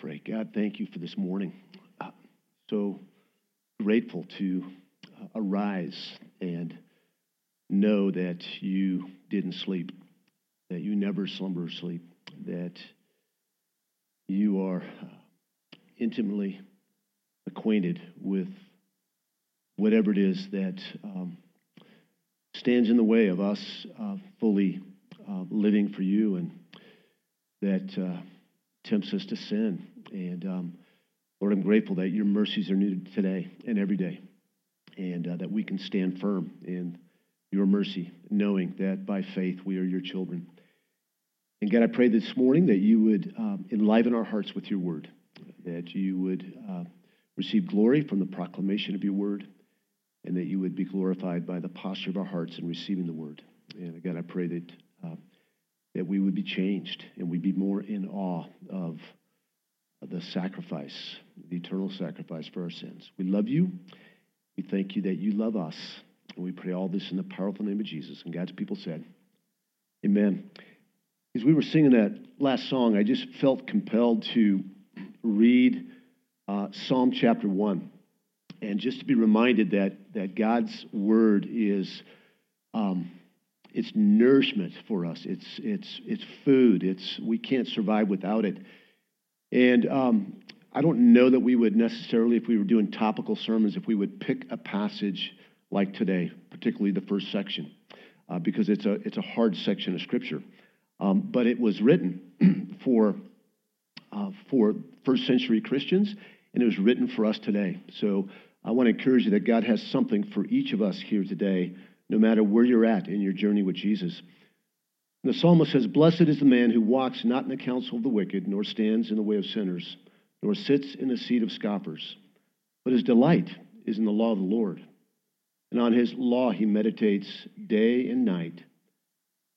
pray. God, thank you for this morning. Uh, so grateful to uh, arise and know that you didn't sleep, that you never slumber or sleep, that you are uh, intimately acquainted with whatever it is that um, stands in the way of us uh, fully uh, living for you and that uh, tempts us to sin. And um, Lord, I'm grateful that your mercies are new today and every day, and uh, that we can stand firm in your mercy, knowing that by faith we are your children. And God, I pray this morning that you would um, enliven our hearts with your word, that you would uh, receive glory from the proclamation of your word, and that you would be glorified by the posture of our hearts in receiving the word. And again, I pray that that we would be changed and we'd be more in awe of the sacrifice, the eternal sacrifice for our sins. We love you. We thank you that you love us. And we pray all this in the powerful name of Jesus. And God's people said, Amen. As we were singing that last song, I just felt compelled to read uh, Psalm chapter 1. And just to be reminded that, that God's word is. Um, it's nourishment for us. It's it's it's food. It's we can't survive without it. And um, I don't know that we would necessarily, if we were doing topical sermons, if we would pick a passage like today, particularly the first section, uh, because it's a it's a hard section of scripture. Um, but it was written for uh, for first century Christians, and it was written for us today. So I want to encourage you that God has something for each of us here today no matter where you're at in your journey with Jesus. The psalmist says, Blessed is the man who walks not in the counsel of the wicked, nor stands in the way of sinners, nor sits in the seat of scoffers. But his delight is in the law of the Lord. And on his law he meditates day and night.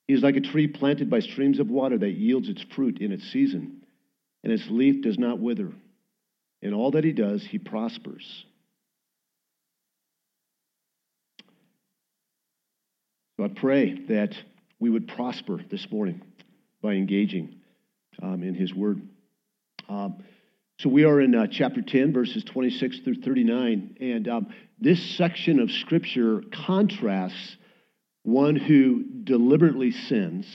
He is like a tree planted by streams of water that yields its fruit in its season, and its leaf does not wither. In all that he does, he prospers. So I pray that we would prosper this morning by engaging um, in His Word. Um, so we are in uh, chapter 10, verses 26 through 39, and um, this section of Scripture contrasts one who deliberately sins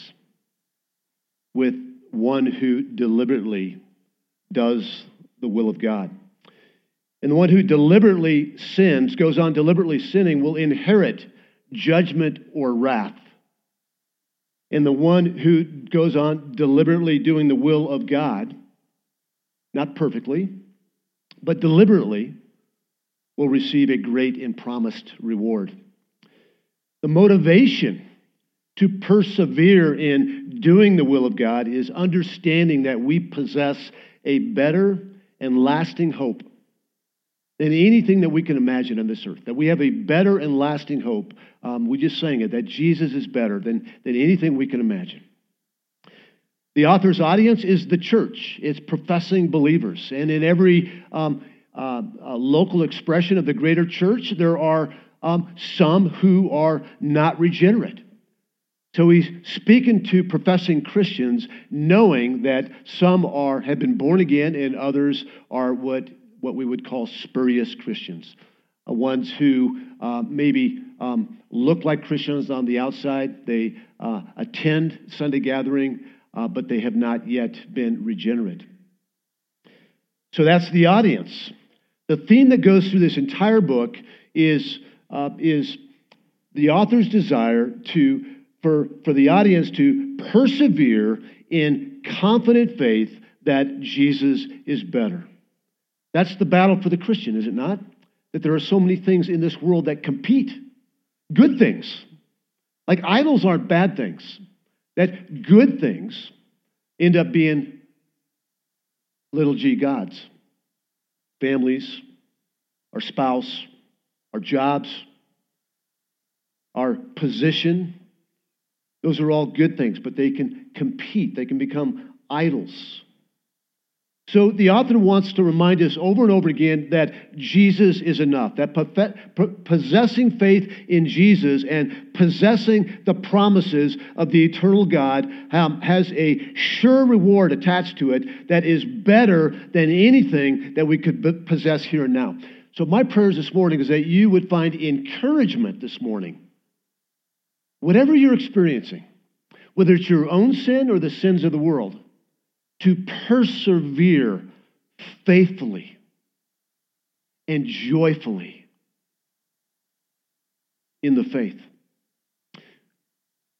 with one who deliberately does the will of God. And the one who deliberately sins, goes on deliberately sinning, will inherit judgment or wrath. And the one who goes on deliberately doing the will of God, not perfectly, but deliberately, will receive a great and promised reward. The motivation to persevere in doing the will of God is understanding that we possess a better and lasting hope than anything that we can imagine on this earth. That we have a better and lasting hope. Um, we just sang it, that Jesus is better than, than anything we can imagine. The author's audience is the church, it's professing believers. And in every um, uh, uh, local expression of the greater church, there are um, some who are not regenerate. So he's speaking to professing Christians, knowing that some are have been born again and others are what what we would call spurious Christians, uh, ones who uh, maybe um, look like Christians on the outside. They uh, attend Sunday gathering, uh, but they have not yet been regenerate. So that's the audience. The theme that goes through this entire book is, uh, is the author's desire to, for, for the audience to persevere in confident faith that Jesus is better. That's the battle for the Christian, is it not? That there are so many things in this world that compete. Good things. Like idols aren't bad things. That good things end up being little g gods. Families, our spouse, our jobs, our position. Those are all good things, but they can compete. They can become idols. So the author wants to remind us over and over again that Jesus is enough, that possessing faith in Jesus and possessing the promises of the eternal God um, has a sure reward attached to it that is better than anything that we could possess here and now. So my prayers this morning is that you would find encouragement this morning. Whatever you're experiencing, whether it's your own sin or the sins of the world, to persevere faithfully and joyfully in the faith.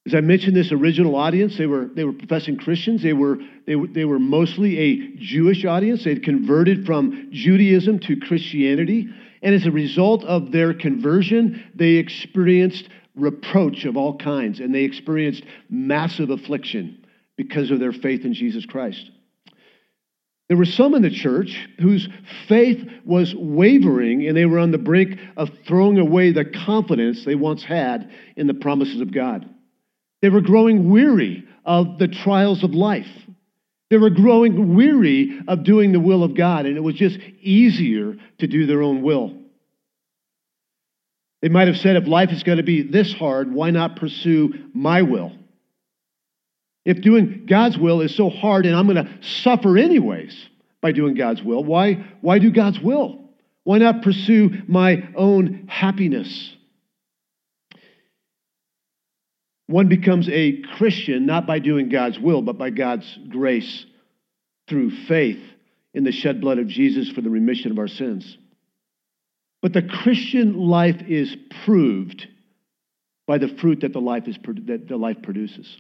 As I mentioned, this original audience, they were, they were professing Christians. They were, they, were, they were mostly a Jewish audience. They had converted from Judaism to Christianity. And as a result of their conversion, they experienced reproach of all kinds and they experienced massive affliction because of their faith in Jesus Christ. There were some in the church whose faith was wavering and they were on the brink of throwing away the confidence they once had in the promises of God. They were growing weary of the trials of life. They were growing weary of doing the will of God, and it was just easier to do their own will. They might have said, if life is going to be this hard, why not pursue my will? If doing God's will is so hard and I'm going to suffer anyways by doing God's will, why, why do God's will? Why not pursue my own happiness? One becomes a Christian not by doing God's will, but by God's grace through faith in the shed blood of Jesus for the remission of our sins. But the Christian life is proved by the fruit that the life, is, that the life produces.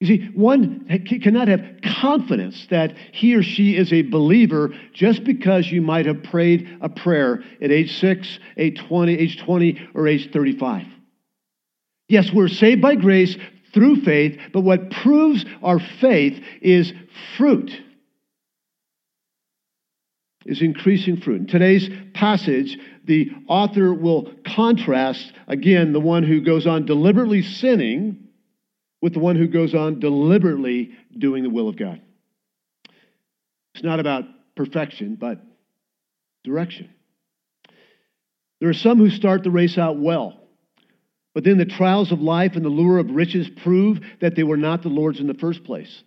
You see, one cannot have confidence that he or she is a believer just because you might have prayed a prayer at age 6, age 20, age 20, or age 35. Yes, we're saved by grace through faith, but what proves our faith is fruit. Is increasing fruit. In today's passage, the author will contrast again the one who goes on deliberately sinning with the one who goes on deliberately doing the will of God. It's not about perfection, but direction. There are some who start the race out well, but then the trials of life and the lure of riches prove that they were not the Lord's in the first place.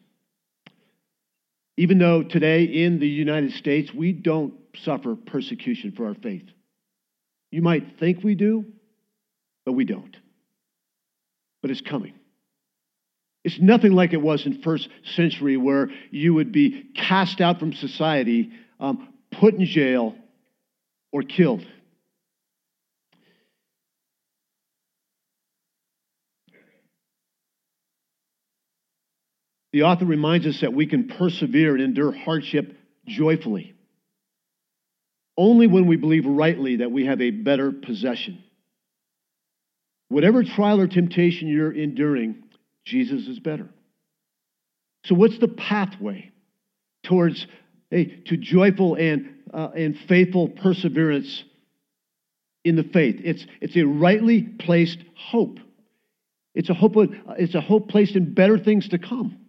Even though today in the United States we don't suffer persecution for our faith. You might think we do, but we don't. But it's coming. It's nothing like it was in first century where you would be cast out from society, um, put in jail, or killed. The author reminds us that we can persevere and endure hardship joyfully. Only when we believe rightly that we have a better possession. Whatever trial or temptation you're enduring, Jesus is better. So, what's the pathway towards a to joyful and, uh, and faithful perseverance in the faith? It's, it's a rightly placed hope. It's a hope, it's a hope placed in better things to come.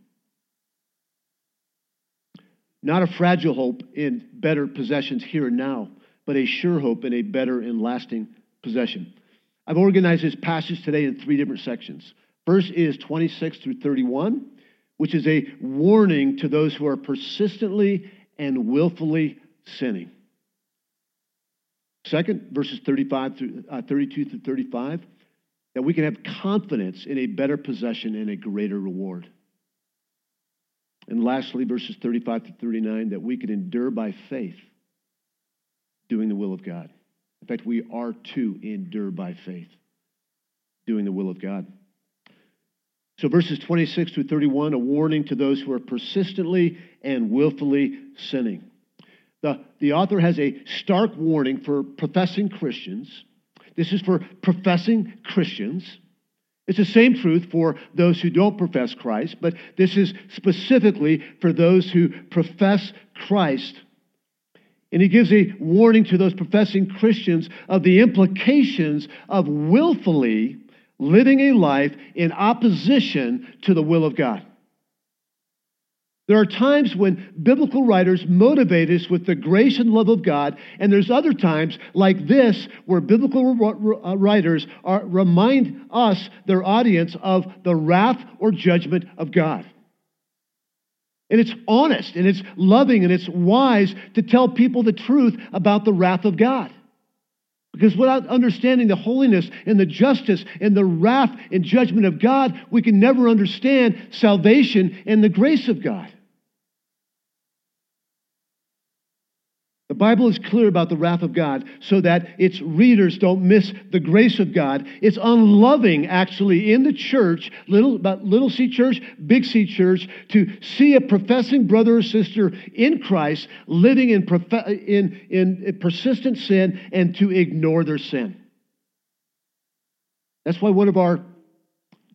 Not a fragile hope in better possessions here and now, but a sure hope in a better and lasting possession. I've organized this passage today in three different sections. First is 26 through 31, which is a warning to those who are persistently and willfully sinning. Second, verses 35 through, uh, 32 through 35, that we can have confidence in a better possession and a greater reward. And lastly, verses 35 to 39, that we can endure by faith doing the will of God. In fact, we are to endure by faith doing the will of God. So, verses 26 through 31, a warning to those who are persistently and willfully sinning. The, the author has a stark warning for professing Christians. This is for professing Christians. It's the same truth for those who don't profess Christ, but this is specifically for those who profess Christ. And he gives a warning to those professing Christians of the implications of willfully living a life in opposition to the will of God. There are times when biblical writers motivate us with the grace and love of God, and there's other times like this where biblical uh, writers are, remind us, their audience, of the wrath or judgment of God. And it's honest and it's loving and it's wise to tell people the truth about the wrath of God. Because without understanding the holiness and the justice and the wrath and judgment of God, we can never understand salvation and the grace of God. The Bible is clear about the wrath of God so that its readers don't miss the grace of God. It's unloving, actually, in the church, little, little c church, big C church, to see a professing brother or sister in Christ living in, in, in persistent sin and to ignore their sin. That's why one of our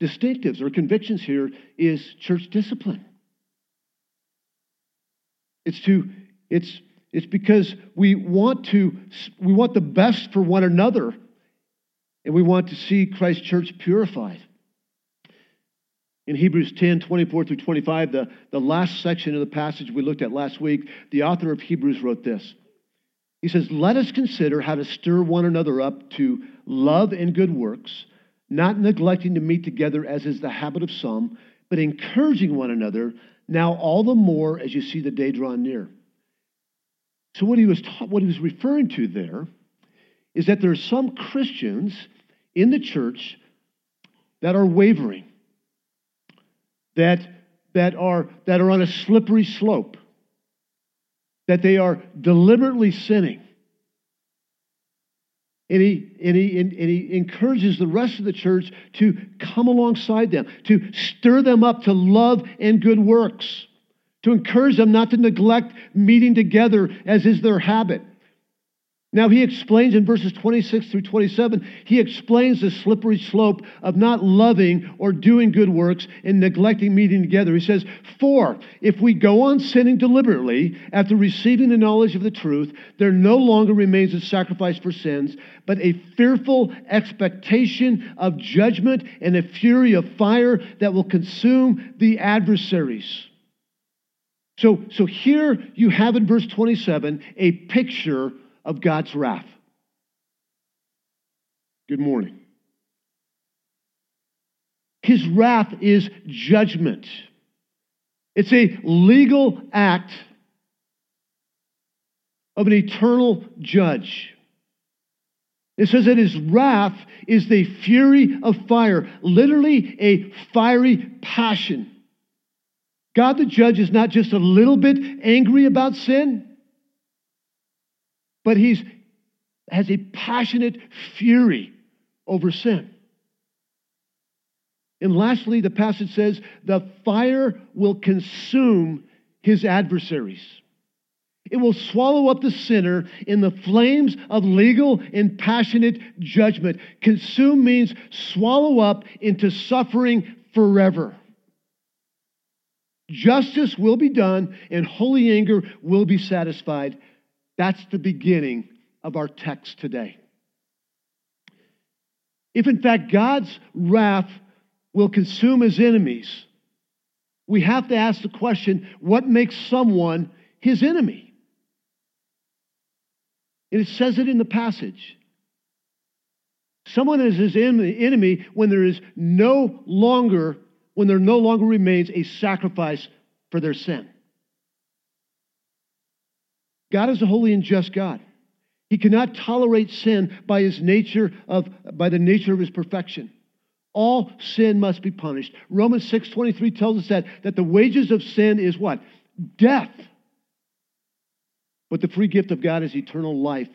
distinctives or convictions here is church discipline. It's to, it's it's because we want to we want the best for one another and we want to see Christ's church purified. In Hebrews 10, 24 through 25, the, the last section of the passage we looked at last week, the author of Hebrews wrote this. He says, Let us consider how to stir one another up to love and good works, not neglecting to meet together as is the habit of some, but encouraging one another, now all the more as you see the day draw near. So, what he was, what he was referring to there is that there are some Christians in the church that are wavering, that, that, are, that are on a slippery slope, that they are deliberately sinning. And he, and, he, and, he encourages the rest of the church to come alongside them, to stir them up to love and good works to encourage them not to neglect meeting together as is their habit. Now, he explains in verses 26 through 27, he explains the slippery slope of not loving or doing good works and neglecting meeting together. He says, For if we go on sinning deliberately after receiving the knowledge of the truth, there no longer remains a sacrifice for sins, but a fearful expectation of judgment and a fury of fire that will consume the adversaries. So, so here you have in verse 27 a picture of God's wrath. Good morning. His wrath is judgment. It's a legal act of an eternal judge. It says that his wrath is the fury of fire, literally a fiery passion. God the judge is not just a little bit angry about sin, but he has a passionate fury over sin. And lastly, the passage says, the fire will consume his adversaries. It will swallow up the sinner in the flames of legal and passionate judgment. Consume means swallow up into suffering forever. Justice will be done and holy anger will be satisfied. That's the beginning of our text today. If in fact God's wrath will consume his enemies, we have to ask the question what makes someone his enemy? And it says it in the passage. Someone is his enemy when there is no longer when there no longer remains a sacrifice for their sin. God is a holy and just God. He cannot tolerate sin by his nature of by the nature of his perfection. All sin must be punished. Romans 6:23 tells us that, that the wages of sin is what? Death. But the free gift of God is eternal life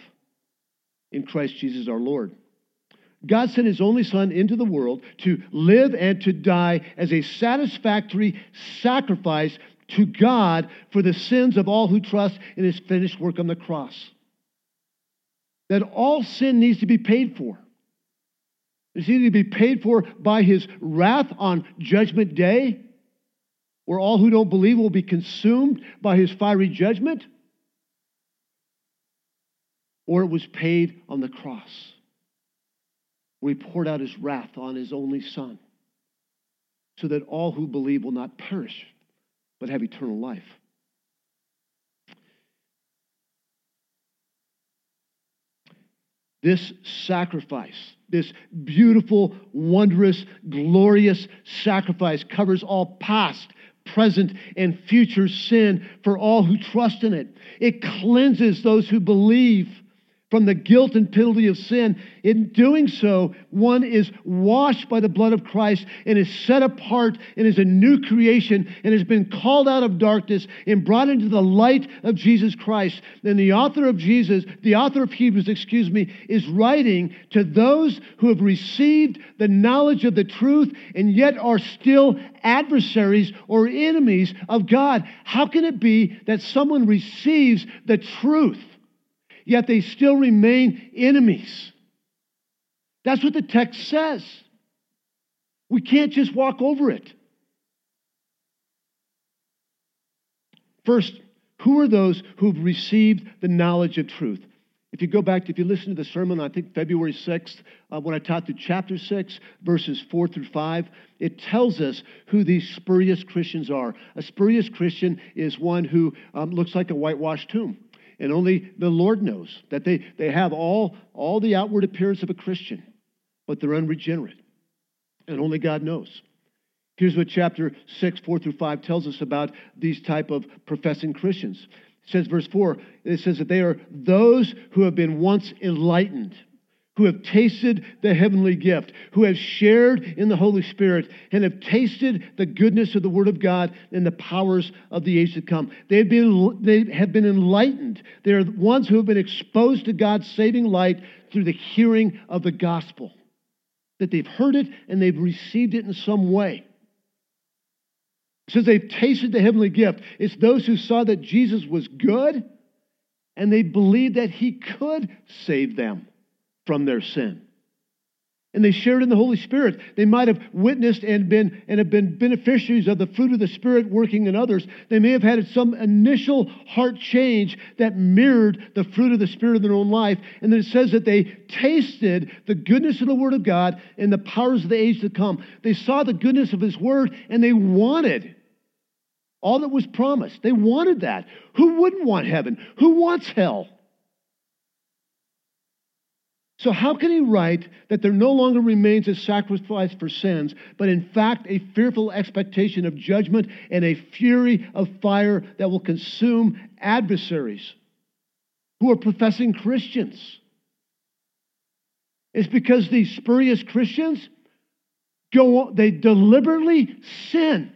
in Christ Jesus our Lord. God sent his only son into the world to live and to die as a satisfactory sacrifice to God for the sins of all who trust in his finished work on the cross. That all sin needs to be paid for. It's either to be paid for by his wrath on judgment day, where all who don't believe will be consumed by his fiery judgment, or it was paid on the cross where he poured out his wrath on his only Son, so that all who believe will not perish, but have eternal life. This sacrifice, this beautiful, wondrous, glorious sacrifice covers all past, present, and future sin for all who trust in it. It cleanses those who believe from the guilt and penalty of sin. In doing so, one is washed by the blood of Christ and is set apart and is a new creation and has been called out of darkness and brought into the light of Jesus Christ. And the author of Jesus, the author of Hebrews, excuse me, is writing to those who have received the knowledge of the truth and yet are still adversaries or enemies of God. How can it be that someone receives the truth? Yet they still remain enemies. That's what the text says. We can't just walk over it. First, who are those who've received the knowledge of truth? If you go back, if you listen to the sermon, I think February 6th, uh, when I taught through chapter 6, verses 4 through 5, it tells us who these spurious Christians are. A spurious Christian is one who um, looks like a whitewashed tomb and only the Lord knows that they, they have all, all the outward appearance of a Christian, but they're unregenerate. And only God knows. Here's what chapter 6, 4 through 5 tells us about these type of professing Christians. It says, verse 4, it says that they are those who have been once enlightened who have tasted the heavenly gift, who have shared in the Holy Spirit, and have tasted the goodness of the Word of God and the powers of the age to come. They have been, they have been enlightened. They are ones who have been exposed to God's saving light through the hearing of the gospel. That they've heard it and they've received it in some way. Since they've tasted the heavenly gift. It's those who saw that Jesus was good and they believed that he could save them from their sin. And they shared in the Holy Spirit. They might have witnessed and been and have been beneficiaries of the fruit of the Spirit working in others. They may have had some initial heart change that mirrored the fruit of the Spirit in their own life. And then it says that they tasted the goodness of the Word of God and the powers of the age to come. They saw the goodness of His Word and they wanted all that was promised. They wanted that. Who wouldn't want heaven? Who wants hell? So, how can he write that there no longer remains a sacrifice for sins, but in fact a fearful expectation of judgment and a fury of fire that will consume adversaries who are professing Christians? It's because these spurious Christians go on, they deliberately sin.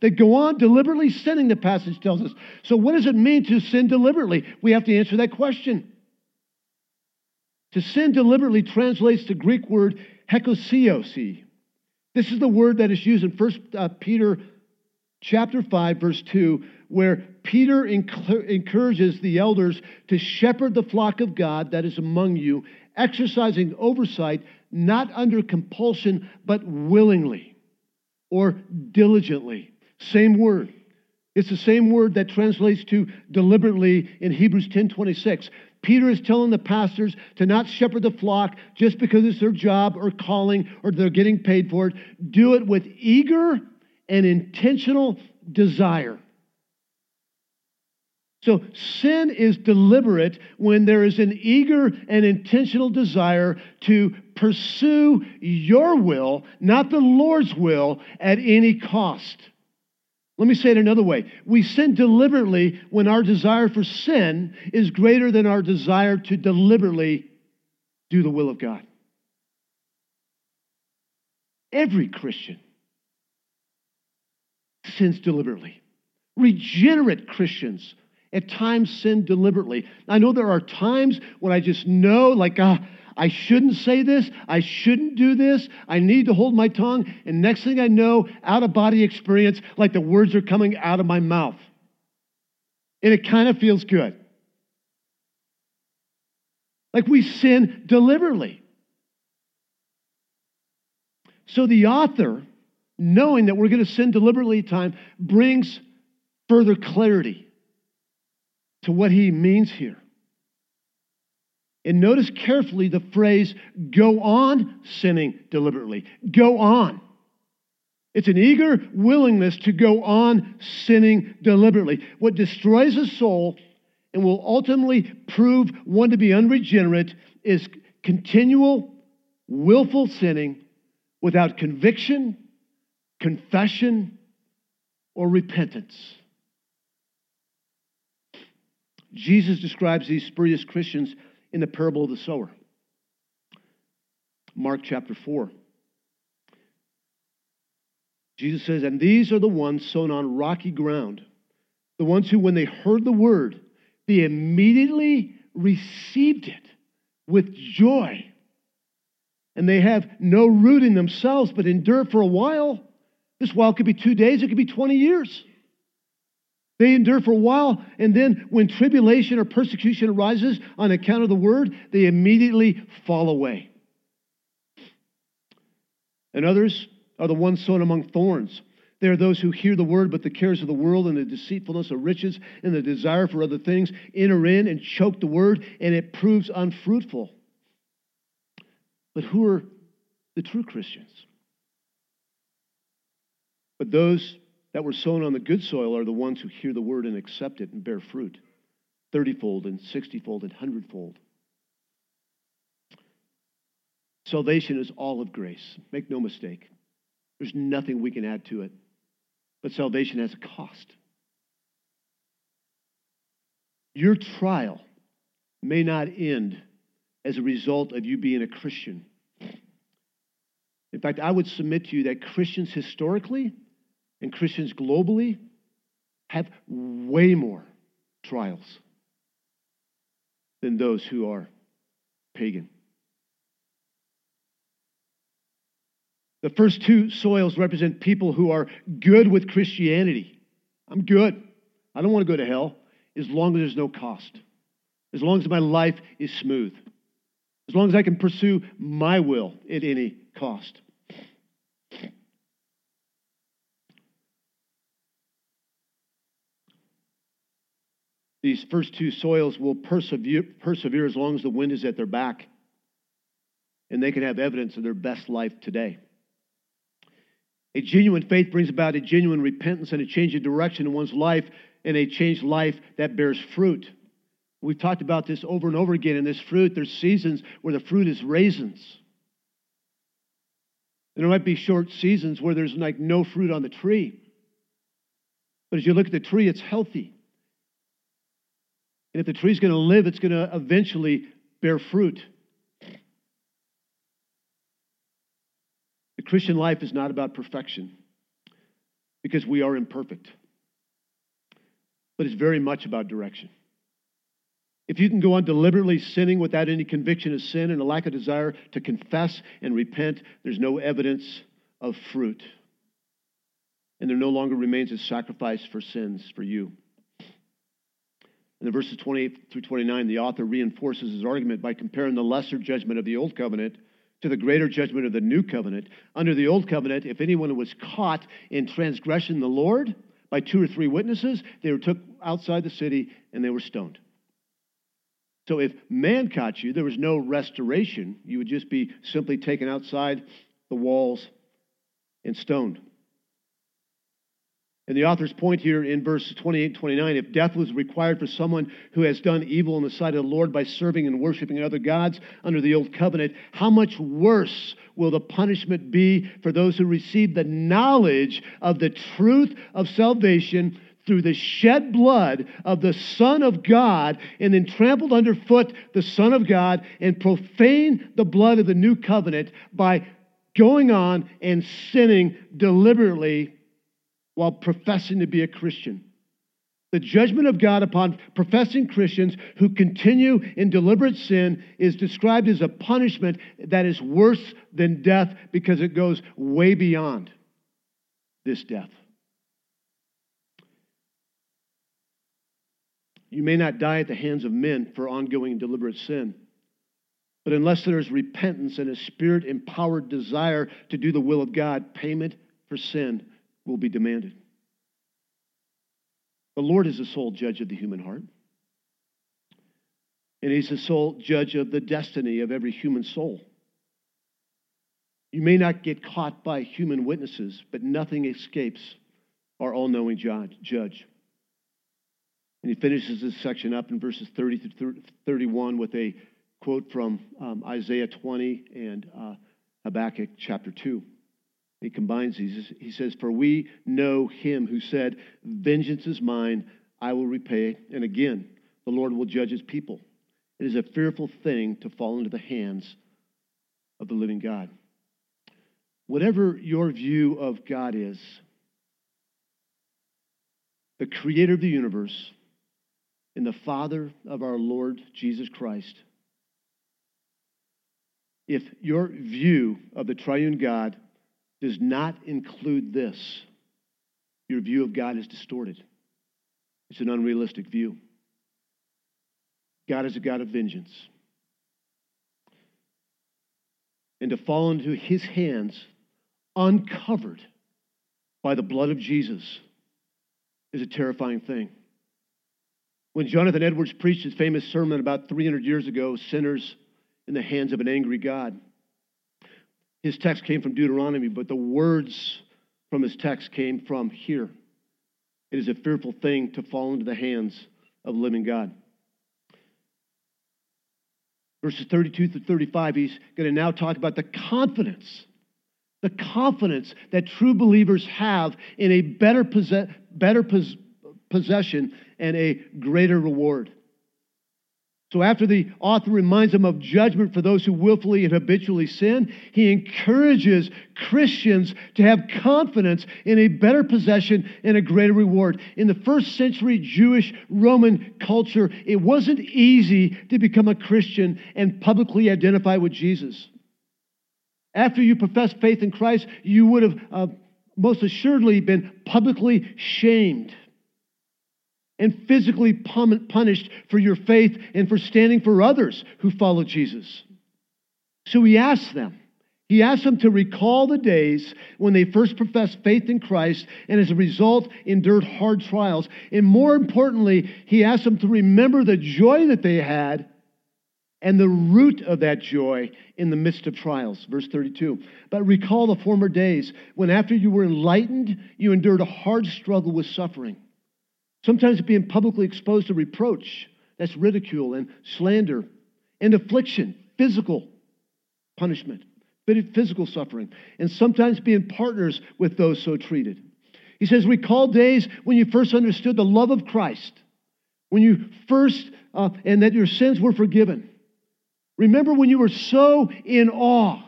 They go on deliberately sinning, the passage tells us. So, what does it mean to sin deliberately? We have to answer that question. To sin deliberately translates the Greek word hekousios. This is the word that is used in 1 uh, Peter chapter 5 verse 2 where Peter encourages the elders to shepherd the flock of God that is among you, exercising oversight not under compulsion but willingly or diligently. Same word. It's the same word that translates to deliberately in Hebrews 10:26. Peter is telling the pastors to not shepherd the flock just because it's their job or calling or they're getting paid for it. Do it with eager and intentional desire. So, sin is deliberate when there is an eager and intentional desire to pursue your will, not the Lord's will, at any cost. Let me say it another way. We sin deliberately when our desire for sin is greater than our desire to deliberately do the will of God. Every Christian sins deliberately. Regenerate Christians at times sin deliberately. I know there are times when I just know, like, ah, I shouldn't say this. I shouldn't do this. I need to hold my tongue. And next thing I know, out of body experience, like the words are coming out of my mouth. And it kind of feels good. Like we sin deliberately. So the author, knowing that we're going to sin deliberately at time, brings further clarity to what he means here. And notice carefully the phrase, go on sinning deliberately. Go on. It's an eager willingness to go on sinning deliberately. What destroys a soul and will ultimately prove one to be unregenerate is continual, willful sinning without conviction, confession, or repentance. Jesus describes these spurious Christians in the parable of the sower. Mark chapter 4. Jesus says, And these are the ones sown on rocky ground, the ones who, when they heard the word, they immediately received it with joy. And they have no root in themselves, but endure for a while. This while could be two days, it could be 20 years. They endure for a while, and then when tribulation or persecution arises on account of the word, they immediately fall away. And others are the ones sown among thorns. They are those who hear the word, but the cares of the world and the deceitfulness of riches and the desire for other things enter in and choke the word, and it proves unfruitful. But who are the true Christians? But those that were sown on the good soil are the ones who hear the word and accept it and bear fruit, thirtyfold and sixtyfold and hundredfold. Salvation is all of grace. Make no mistake. There's nothing we can add to it. But salvation has a cost. Your trial may not end as a result of you being a Christian. In fact, I would submit to you that Christians historically and Christians globally have way more trials than those who are pagan. The first two soils represent people who are good with Christianity. I'm good. I don't want to go to hell as long as there's no cost, as long as my life is smooth, as long as I can pursue my will at any cost. These first two soils will persevere, persevere as long as the wind is at their back, and they can have evidence of their best life today. A genuine faith brings about a genuine repentance and a change of direction in one's life and a changed life that bears fruit. We've talked about this over and over again. In this fruit, there's seasons where the fruit is raisins. And there might be short seasons where there's like no fruit on the tree. But as you look at the tree, it's healthy. And if the tree's going to live, it's going to eventually bear fruit. The Christian life is not about perfection because we are imperfect, but it's very much about direction. If you can go on deliberately sinning without any conviction of sin and a lack of desire to confess and repent, there's no evidence of fruit. And there no longer remains a sacrifice for sins for you. In the verses 28 through 29, the author reinforces his argument by comparing the lesser judgment of the old covenant to the greater judgment of the new covenant. Under the old covenant, if anyone was caught in transgression the Lord by two or three witnesses, they were took outside the city and they were stoned. So if man caught you, there was no restoration. You would just be simply taken outside the walls and stoned. And the author's point here in verse 28 and 29 if death was required for someone who has done evil in the sight of the Lord by serving and worshiping other gods under the old covenant, how much worse will the punishment be for those who receive the knowledge of the truth of salvation through the shed blood of the Son of God and then trampled underfoot the Son of God and profane the blood of the new covenant by going on and sinning deliberately while professing to be a Christian. The judgment of God upon professing Christians who continue in deliberate sin is described as a punishment that is worse than death because it goes way beyond this death. You may not die at the hands of men for ongoing and deliberate sin. But unless there is repentance and a spirit empowered desire to do the will of God, payment for sin will be demanded. The Lord is the sole judge of the human heart. And He's the sole judge of the destiny of every human soul. You may not get caught by human witnesses, but nothing escapes our all knowing judge. And he finishes this section up in verses 30 to 31 with a quote from um, Isaiah 20 and uh, Habakkuk chapter 2. He combines these. He says, For we know him who said, Vengeance is mine, I will repay. And again, the Lord will judge his people. It is a fearful thing to fall into the hands of the living God. Whatever your view of God is, the creator of the universe and the Father of our Lord Jesus Christ, if your view of the triune God does not include this, your view of God is distorted. It's an unrealistic view. God is a God of vengeance. And to fall into his hands uncovered by the blood of Jesus is a terrifying thing. When Jonathan Edwards preached his famous sermon about 300 years ago, Sinners in the Hands of an Angry God, his text came from Deuteronomy, but the words from his text came from here. It is a fearful thing to fall into the hands of living God. Verses 32 through 35, he's going to now talk about the confidence, the confidence that true believers have in a better, possess, better pos- possession and a greater reward. So, after the author reminds them of judgment for those who willfully and habitually sin, he encourages Christians to have confidence in a better possession and a greater reward. In the first century Jewish Roman culture, it wasn't easy to become a Christian and publicly identify with Jesus. After you profess faith in Christ, you would have uh, most assuredly been publicly shamed and physically punished for your faith and for standing for others who follow Jesus. So he asks them, he asks them to recall the days when they first professed faith in Christ and as a result endured hard trials. And more importantly, he asks them to remember the joy that they had and the root of that joy in the midst of trials. Verse 32. But recall the former days when after you were enlightened, you endured a hard struggle with suffering Sometimes being publicly exposed to reproach, that's ridicule and slander and affliction, physical punishment, physical suffering, and sometimes being partners with those so treated. He says, Recall days when you first understood the love of Christ, when you first, uh, and that your sins were forgiven. Remember when you were so in awe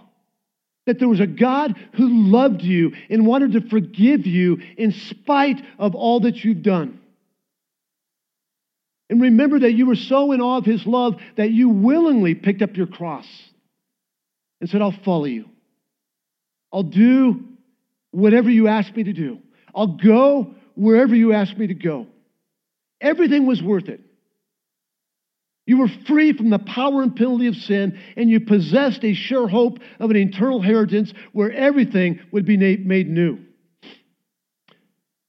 that there was a God who loved you and wanted to forgive you in spite of all that you've done. And remember that you were so in awe of his love that you willingly picked up your cross and said, I'll follow you. I'll do whatever you ask me to do. I'll go wherever you ask me to go. Everything was worth it. You were free from the power and penalty of sin, and you possessed a sure hope of an eternal inheritance where everything would be made new.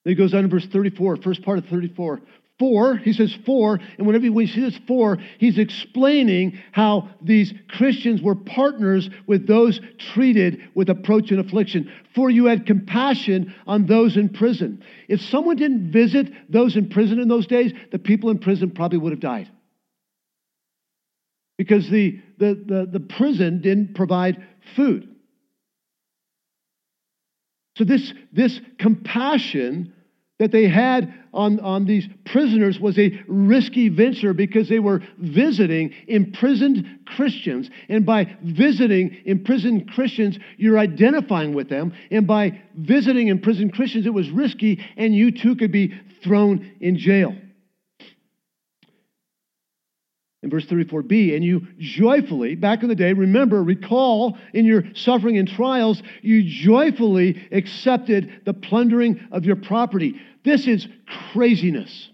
Then he goes on in verse 34, first part of 34. For, he says for, and whenever see this for, he's explaining how these Christians were partners with those treated with approach and affliction. For you had compassion on those in prison. If someone didn't visit those in prison in those days, the people in prison probably would have died. Because the, the, the, the prison didn't provide food. So this, this compassion that they had on, on these prisoners was a risky venture because they were visiting imprisoned Christians. And by visiting imprisoned Christians, you're identifying with them. And by visiting imprisoned Christians, it was risky, and you too could be thrown in jail in verse 34b, and you joyfully, back in the day, remember, recall in your suffering and trials, you joyfully accepted the plundering of your property. This is craziness.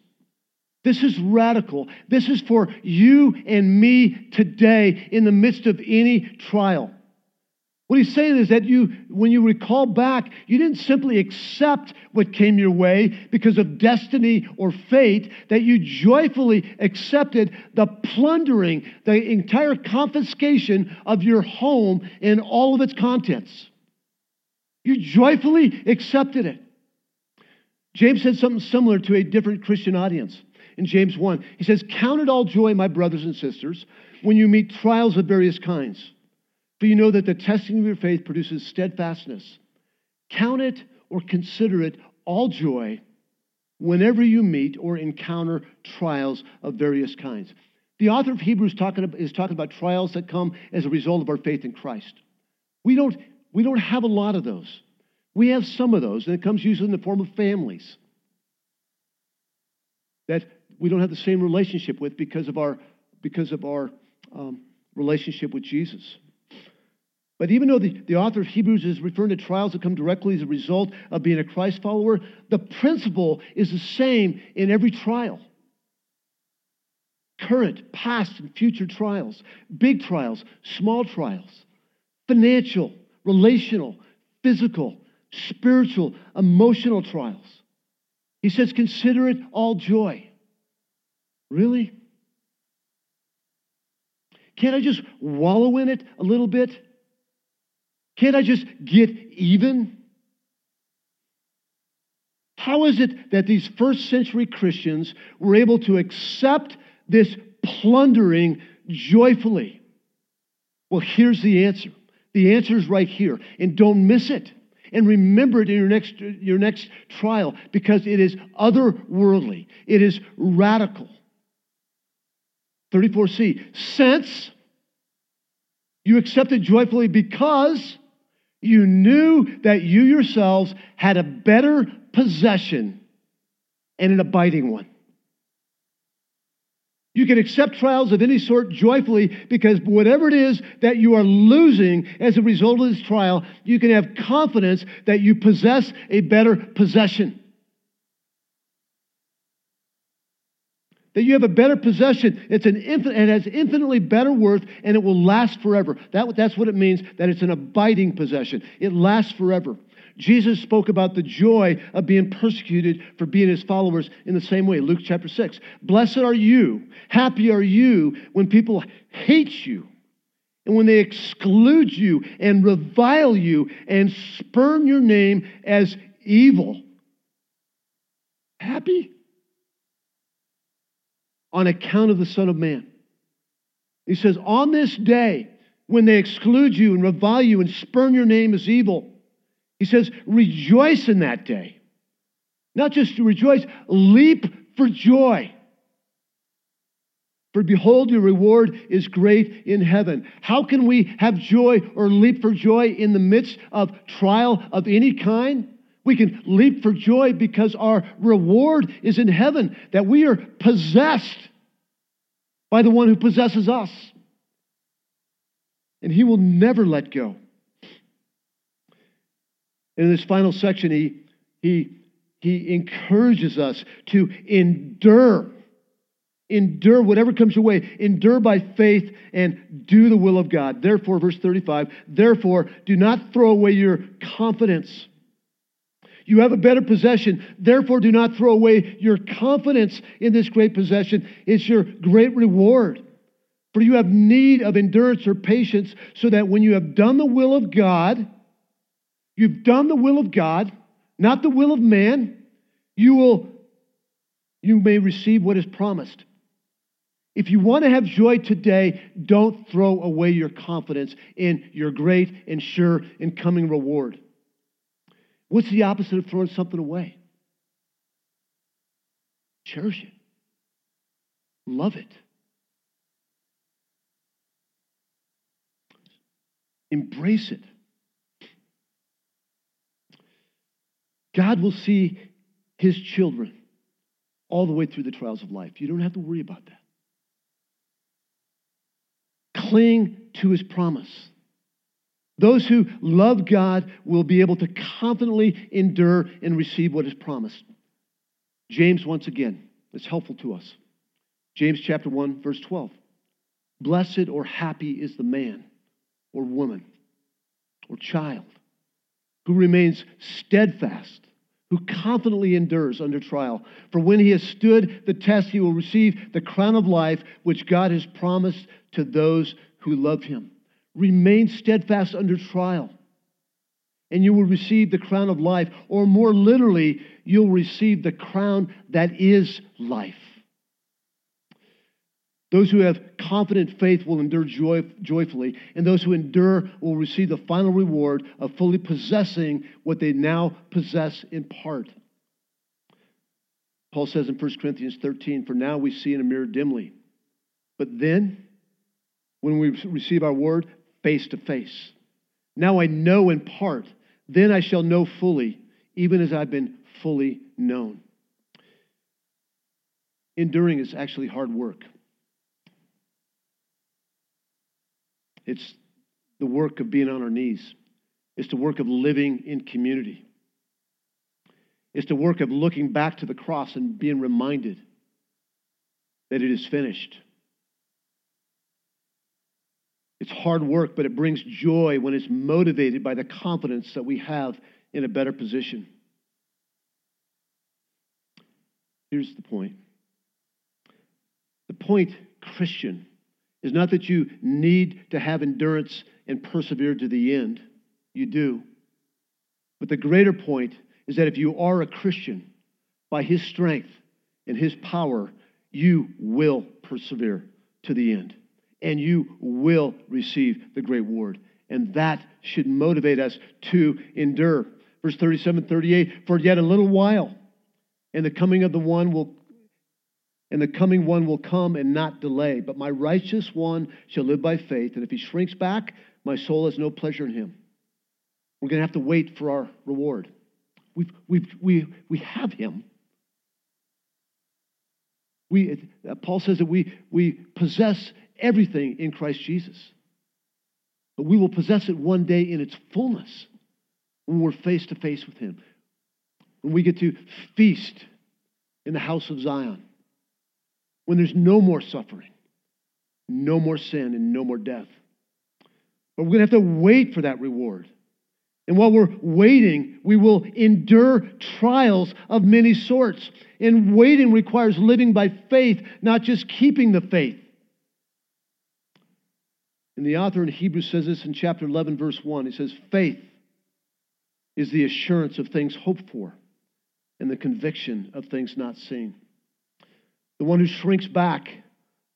This is radical. This is for you and me today in the midst of any trial. What he's saying is that you, when you recall back, you didn't simply accept what came your way because of destiny or fate, that you joyfully accepted the plundering, the entire confiscation of your home and all of its contents. You joyfully accepted it. James said something similar to a different Christian audience in James 1. He says, Count it all joy, my brothers and sisters, when you meet trials of various kinds. For you know that the testing of your faith produces steadfastness. Count it or consider it all joy whenever you meet or encounter trials of various kinds. The author of Hebrews talking, is talking about trials that come as a result of our faith in Christ. We don't, we don't have a lot of those. We have some of those, and it comes usually in the form of families that we don't have the same relationship with because of our, because of our um, relationship with Jesus. But even though the, the author of Hebrews is referring to trials that come directly as a result of being a Christ follower, the principle is the same in every trial current, past, and future trials, big trials, small trials, financial, relational, physical, spiritual, emotional trials. He says, consider it all joy. Really? Can't I just wallow in it a little bit? Can't I just get even? How is it that these first century Christians were able to accept this plundering joyfully? Well, here's the answer. The answer is right here. And don't miss it. And remember it in your next, your next trial because it is otherworldly, it is radical. 34c. Since you accepted joyfully because you knew that you yourselves had a better possession and an abiding one. You can accept trials of any sort joyfully because whatever it is that you are losing as a result of this trial, you can have confidence that you possess a better possession. that you have a better possession. It's an infin- it has infinitely better worth and it will last forever. That, that's what it means that it's an abiding possession. It lasts forever. Jesus spoke about the joy of being persecuted for being his followers in the same way. Luke chapter 6. Blessed are you, happy are you when people hate you and when they exclude you and revile you and spurn your name as evil. Happy? on account of the Son of Man. He says, On this day, when they exclude you and revile you and spurn your name as evil, he says, rejoice in that day. Not just to rejoice, leap for joy. For behold, your reward is great in heaven. How can we have joy or leap for joy in the midst of trial of any kind? We can leap for joy because our reward is in heaven, that we are possessed by the one who possesses us. And he will never let go. In this final section, he, he, he encourages us to endure. Endure whatever comes your way. Endure by faith and do the will of God. Therefore, verse 35, therefore, do not throw away your confidence you have a better possession. Therefore, do not throw away your confidence in this great possession. It's your great reward. For you have need of endurance or patience, so that when you have done the will of God, you've done the will of God, not the will of man, you will you may receive what is promised. If you want to have joy today, don't throw away your confidence in your great and sure and coming reward. What's the opposite of throwing something away? Cherish it. Love it. Embrace it. God will see his children all the way through the trials of life. You don't have to worry about that. Cling to his promise. Those who love God will be able to confidently endure and receive what is promised. James, once again, is helpful to us. James chapter 1, verse 12. Blessed or happy is the man or woman or child who remains steadfast, who confidently endures under trial. For when he has stood the test, he will receive the crown of life which God has promised to those who love him. Remain steadfast under trial and you will receive the crown of life. Or more literally, you'll receive the crown that is life. Those who have confident faith will endure joy, joyfully, and those who endure will receive the final reward of fully possessing what they now possess in part. Paul says in 1 Corinthians 13, For now we see in a mirror dimly, but then, when we receive our word, face to face. Now I know in part, then I shall know fully, even as I've been fully known. Enduring is actually hard work. It's the work of being on our knees. It's the work of living in community. It's the work of looking back to the cross and being reminded that it is finished. It's hard work, but it brings joy when it's motivated by the confidence that we have in a better position. Here's the point the point, Christian, is not that you need to have endurance and persevere to the end. You do. But the greater point is that if you are a Christian, by His strength and His power, you will persevere to the end. And you will receive the great reward. And that should motivate us to endure. Verse 37 38 For yet a little while, and the coming of the one will and the coming one will come and not delay. But my righteous one shall live by faith, and if he shrinks back, my soul has no pleasure in him. We're going to have to wait for our reward. We've, we've, we, we have him. We, uh, Paul says that we, we possess everything in Christ Jesus. But we will possess it one day in its fullness when we're face to face with him. When we get to feast in the house of Zion when there's no more suffering, no more sin, and no more death. But we're going to have to wait for that reward. And while we're waiting, we will endure trials of many sorts. And waiting requires living by faith, not just keeping the faith. And the author in Hebrews says this in chapter 11, verse 1. He says, Faith is the assurance of things hoped for and the conviction of things not seen. The one who shrinks back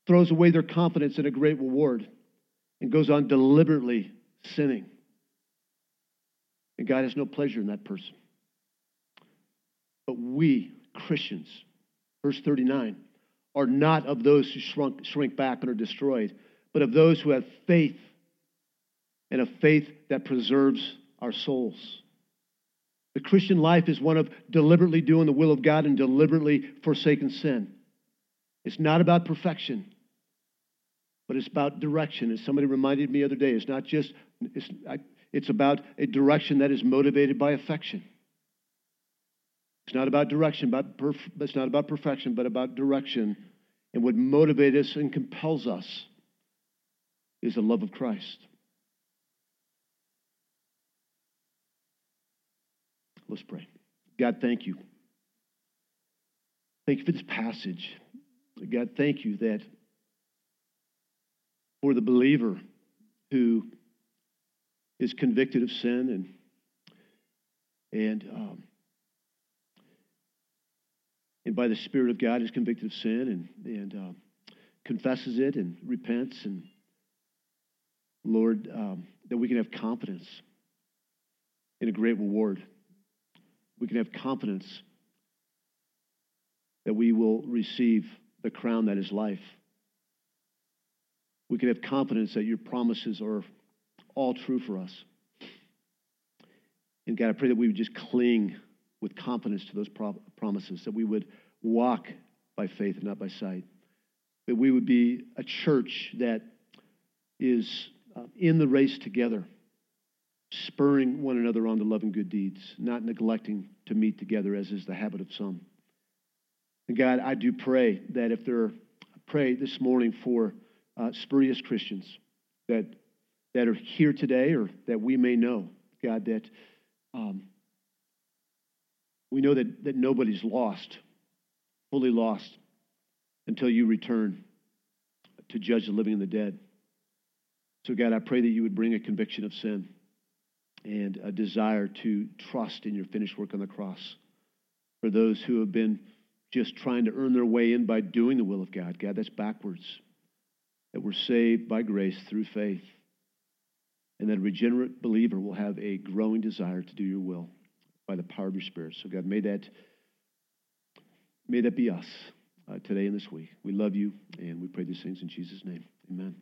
throws away their confidence in a great reward and goes on deliberately sinning. And God has no pleasure in that person. But we, Christians, verse 39, are not of those who shrunk, shrink back and are destroyed, but of those who have faith and a faith that preserves our souls. The Christian life is one of deliberately doing the will of God and deliberately forsaking sin. It's not about perfection, but it's about direction. As somebody reminded me the other day, it's not just, it's, I, it's about a direction that is motivated by affection. It's not about direction, but perf- it's not about perfection, but about direction. And what motivates us and compels us is the love of Christ. Let's pray. God, thank you. Thank you for this passage. God, thank you that for the believer who is convicted of sin and and um, and by the Spirit of God is convicted of sin and and uh, confesses it and repents and Lord um, that we can have confidence in a great reward. We can have confidence that we will receive the crown that is life. We can have confidence that your promises are all true for us. And God, I pray that we would just cling with confidence to those promises, that we would walk by faith and not by sight, that we would be a church that is uh, in the race together, spurring one another on to love and good deeds, not neglecting to meet together as is the habit of some. And God, I do pray that if there, I pray this morning for uh, spurious Christians that that are here today or that we may know, God, that um, we know that, that nobody's lost, fully lost, until you return to judge the living and the dead. So, God, I pray that you would bring a conviction of sin. and a desire to trust in your finished work on the cross. For those who have been just trying to earn their way in by doing the will of God, God, that's backwards. That we're saved by grace through faith. And that a regenerate believer will have a growing desire to do your will by the power of your Spirit. So, God, may that, may that be us uh, today and this week. We love you, and we pray these things in Jesus' name. Amen.